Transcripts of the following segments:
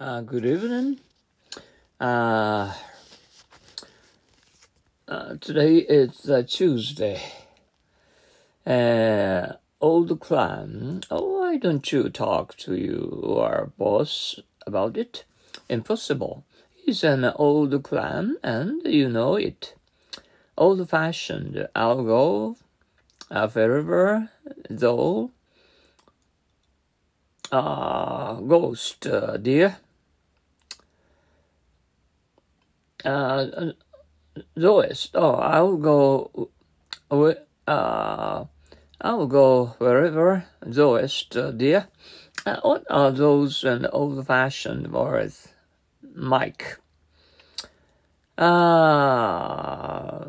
Uh, good evening. Uh, uh, today is uh, Tuesday. Uh, old clan, oh, why don't you talk to your boss about it? Impossible. He's an old clan, and you know it. Old fashioned. I'll go uh, wherever, though. Uh, ghost, dear. Uh, lowest. Oh, I'll go. Uh, I'll go wherever lowest, uh, dear. Uh, what are those old-fashioned words, Mike? Uh,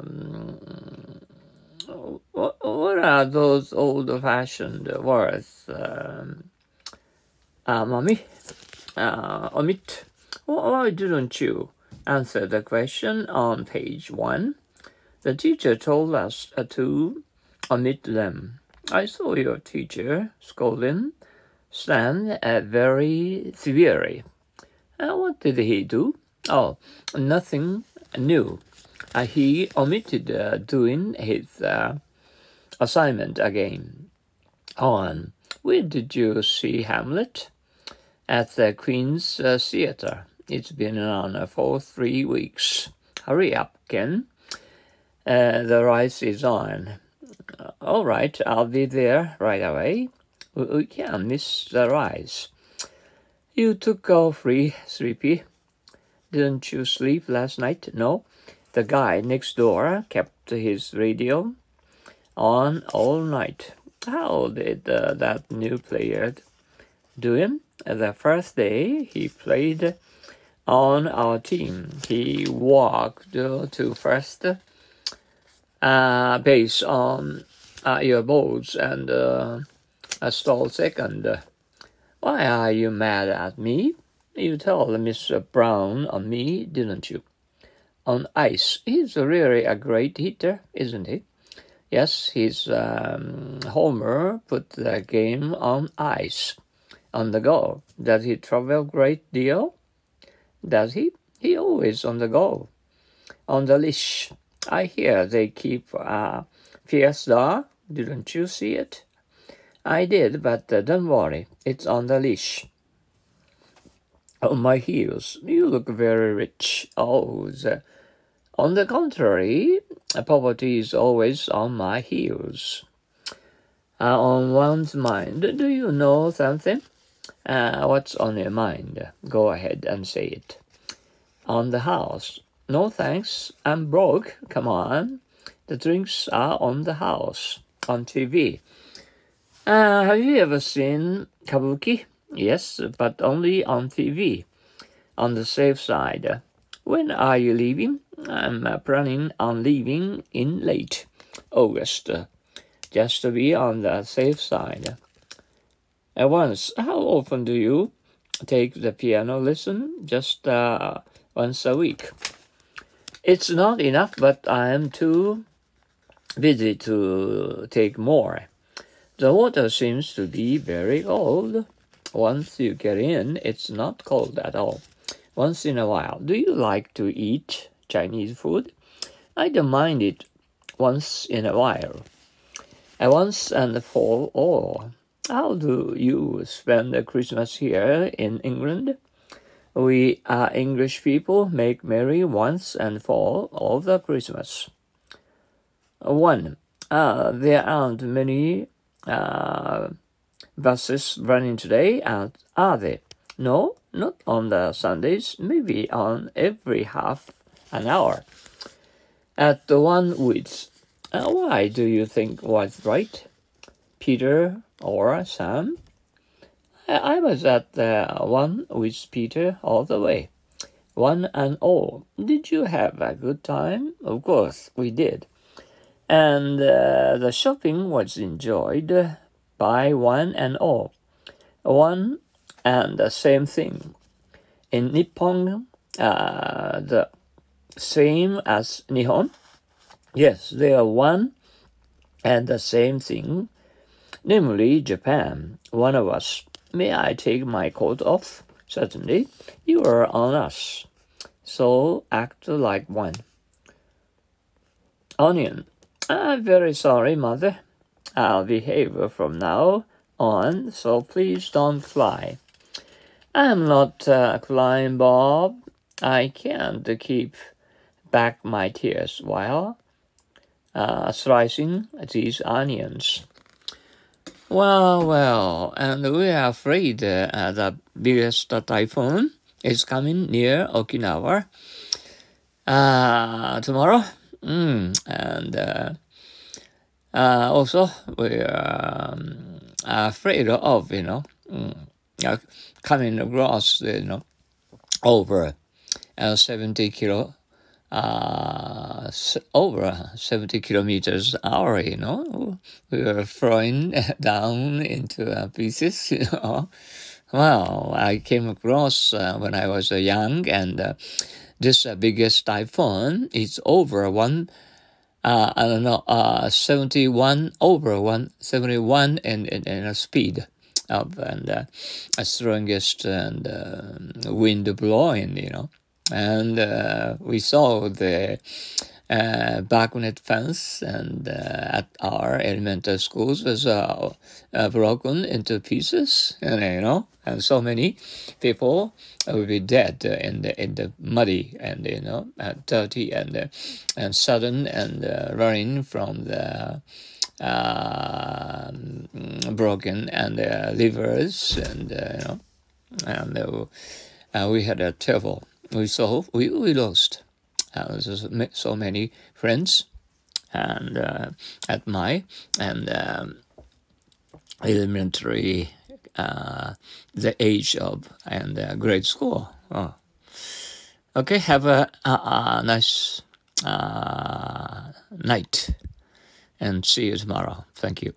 what, what are those old-fashioned words, um, uh, mommy? Uh, omit. Why didn't you? Answer the question on page one. The teacher told us to omit them. I saw your teacher scolding Stan uh, very severely. Uh, what did he do? Oh, nothing new. Uh, he omitted uh, doing his uh, assignment again. On, where did you see Hamlet? At the Queen's uh, Theatre. It's been on for three weeks. Hurry up, Ken. Uh, the rice is on. Uh, all right, I'll be there right away. We, we can't miss the rice. You took off free, Sleepy. Didn't you sleep last night? No. The guy next door kept his radio on all night. How did uh, that new player do him? The first day he played on our team. He walked to first uh, base on uh, your balls and uh, stole second. Why are you mad at me? You told Mr. Brown on me, didn't you? On ice. He's really a great hitter, isn't he? Yes, his um, Homer put the game on ice. On the go. Does he travel great deal? Does he? He always on the go. On the leash. I hear they keep a fierce dog. Didn't you see it? I did, but uh, don't worry. It's on the leash. On my heels. You look very rich. Oh, the, on the contrary, poverty is always on my heels. Uh, on one's mind. Do you know something? Uh, what's on your mind? Go ahead and say it. On the house. No thanks. I'm broke. Come on. The drinks are on the house. On TV. Uh, have you ever seen Kabuki? Yes, but only on TV. On the safe side. When are you leaving? I'm planning on leaving in late August. Just to be on the safe side. At once, how often do you take the piano lesson? Just uh, once a week. It's not enough, but I am too busy to take more. The water seems to be very cold. Once you get in, it's not cold at all. Once in a while. Do you like to eat Chinese food? I don't mind it once in a while. At once and for all. How do you spend the Christmas here in England? We are English people make merry once and for all the Christmas. One, uh, there aren't many uh, buses running today, and are there? No, not on the Sundays, maybe on every half an hour. At the one with, uh, why do you think was right? Peter or Sam? I, I was at the one with Peter all the way. One and all. Did you have a good time? Of course, we did. And uh, the shopping was enjoyed by one and all. One and the same thing. In Nippon, uh, the same as Nihon. Yes, they are one and the same thing namely Japan. One of us. May I take my coat off? Certainly, you are on us. So act like one. Onion. I'm very sorry, mother. I'll behave from now on, so please don't fly. I'm not uh, crying, Bob. I can't keep back my tears while uh, slicing these onions. Well, well, and we are afraid uh, the biggest typhoon is coming near Okinawa uh, tomorrow. Mm, and uh, uh, also, we are um, afraid of, you know, mm, coming across, you know, over uh, 70 kilo uh, over 70 kilometers hour, you know. We were thrown down into uh, pieces, you know. Well, I came across uh, when I was uh, young, and uh, this uh, biggest typhoon is over one. I don't know, 71 over one, 71 in, a speed of and uh, strongest and wind blowing, you know and uh, we saw the uh, backnet fence and uh, at our elementary schools was uh, uh, broken into pieces, and you know, and so many people would be dead in the in the muddy and you know and dirty and and sudden and running from the uh, broken and uh, livers and uh, you know and uh, we had a terrible we saw we, we lost. Uh, so many friends and uh, at my and um, elementary uh, the age of and uh, grade school. Oh. okay have a, a, a nice uh, night and see you tomorrow. Thank you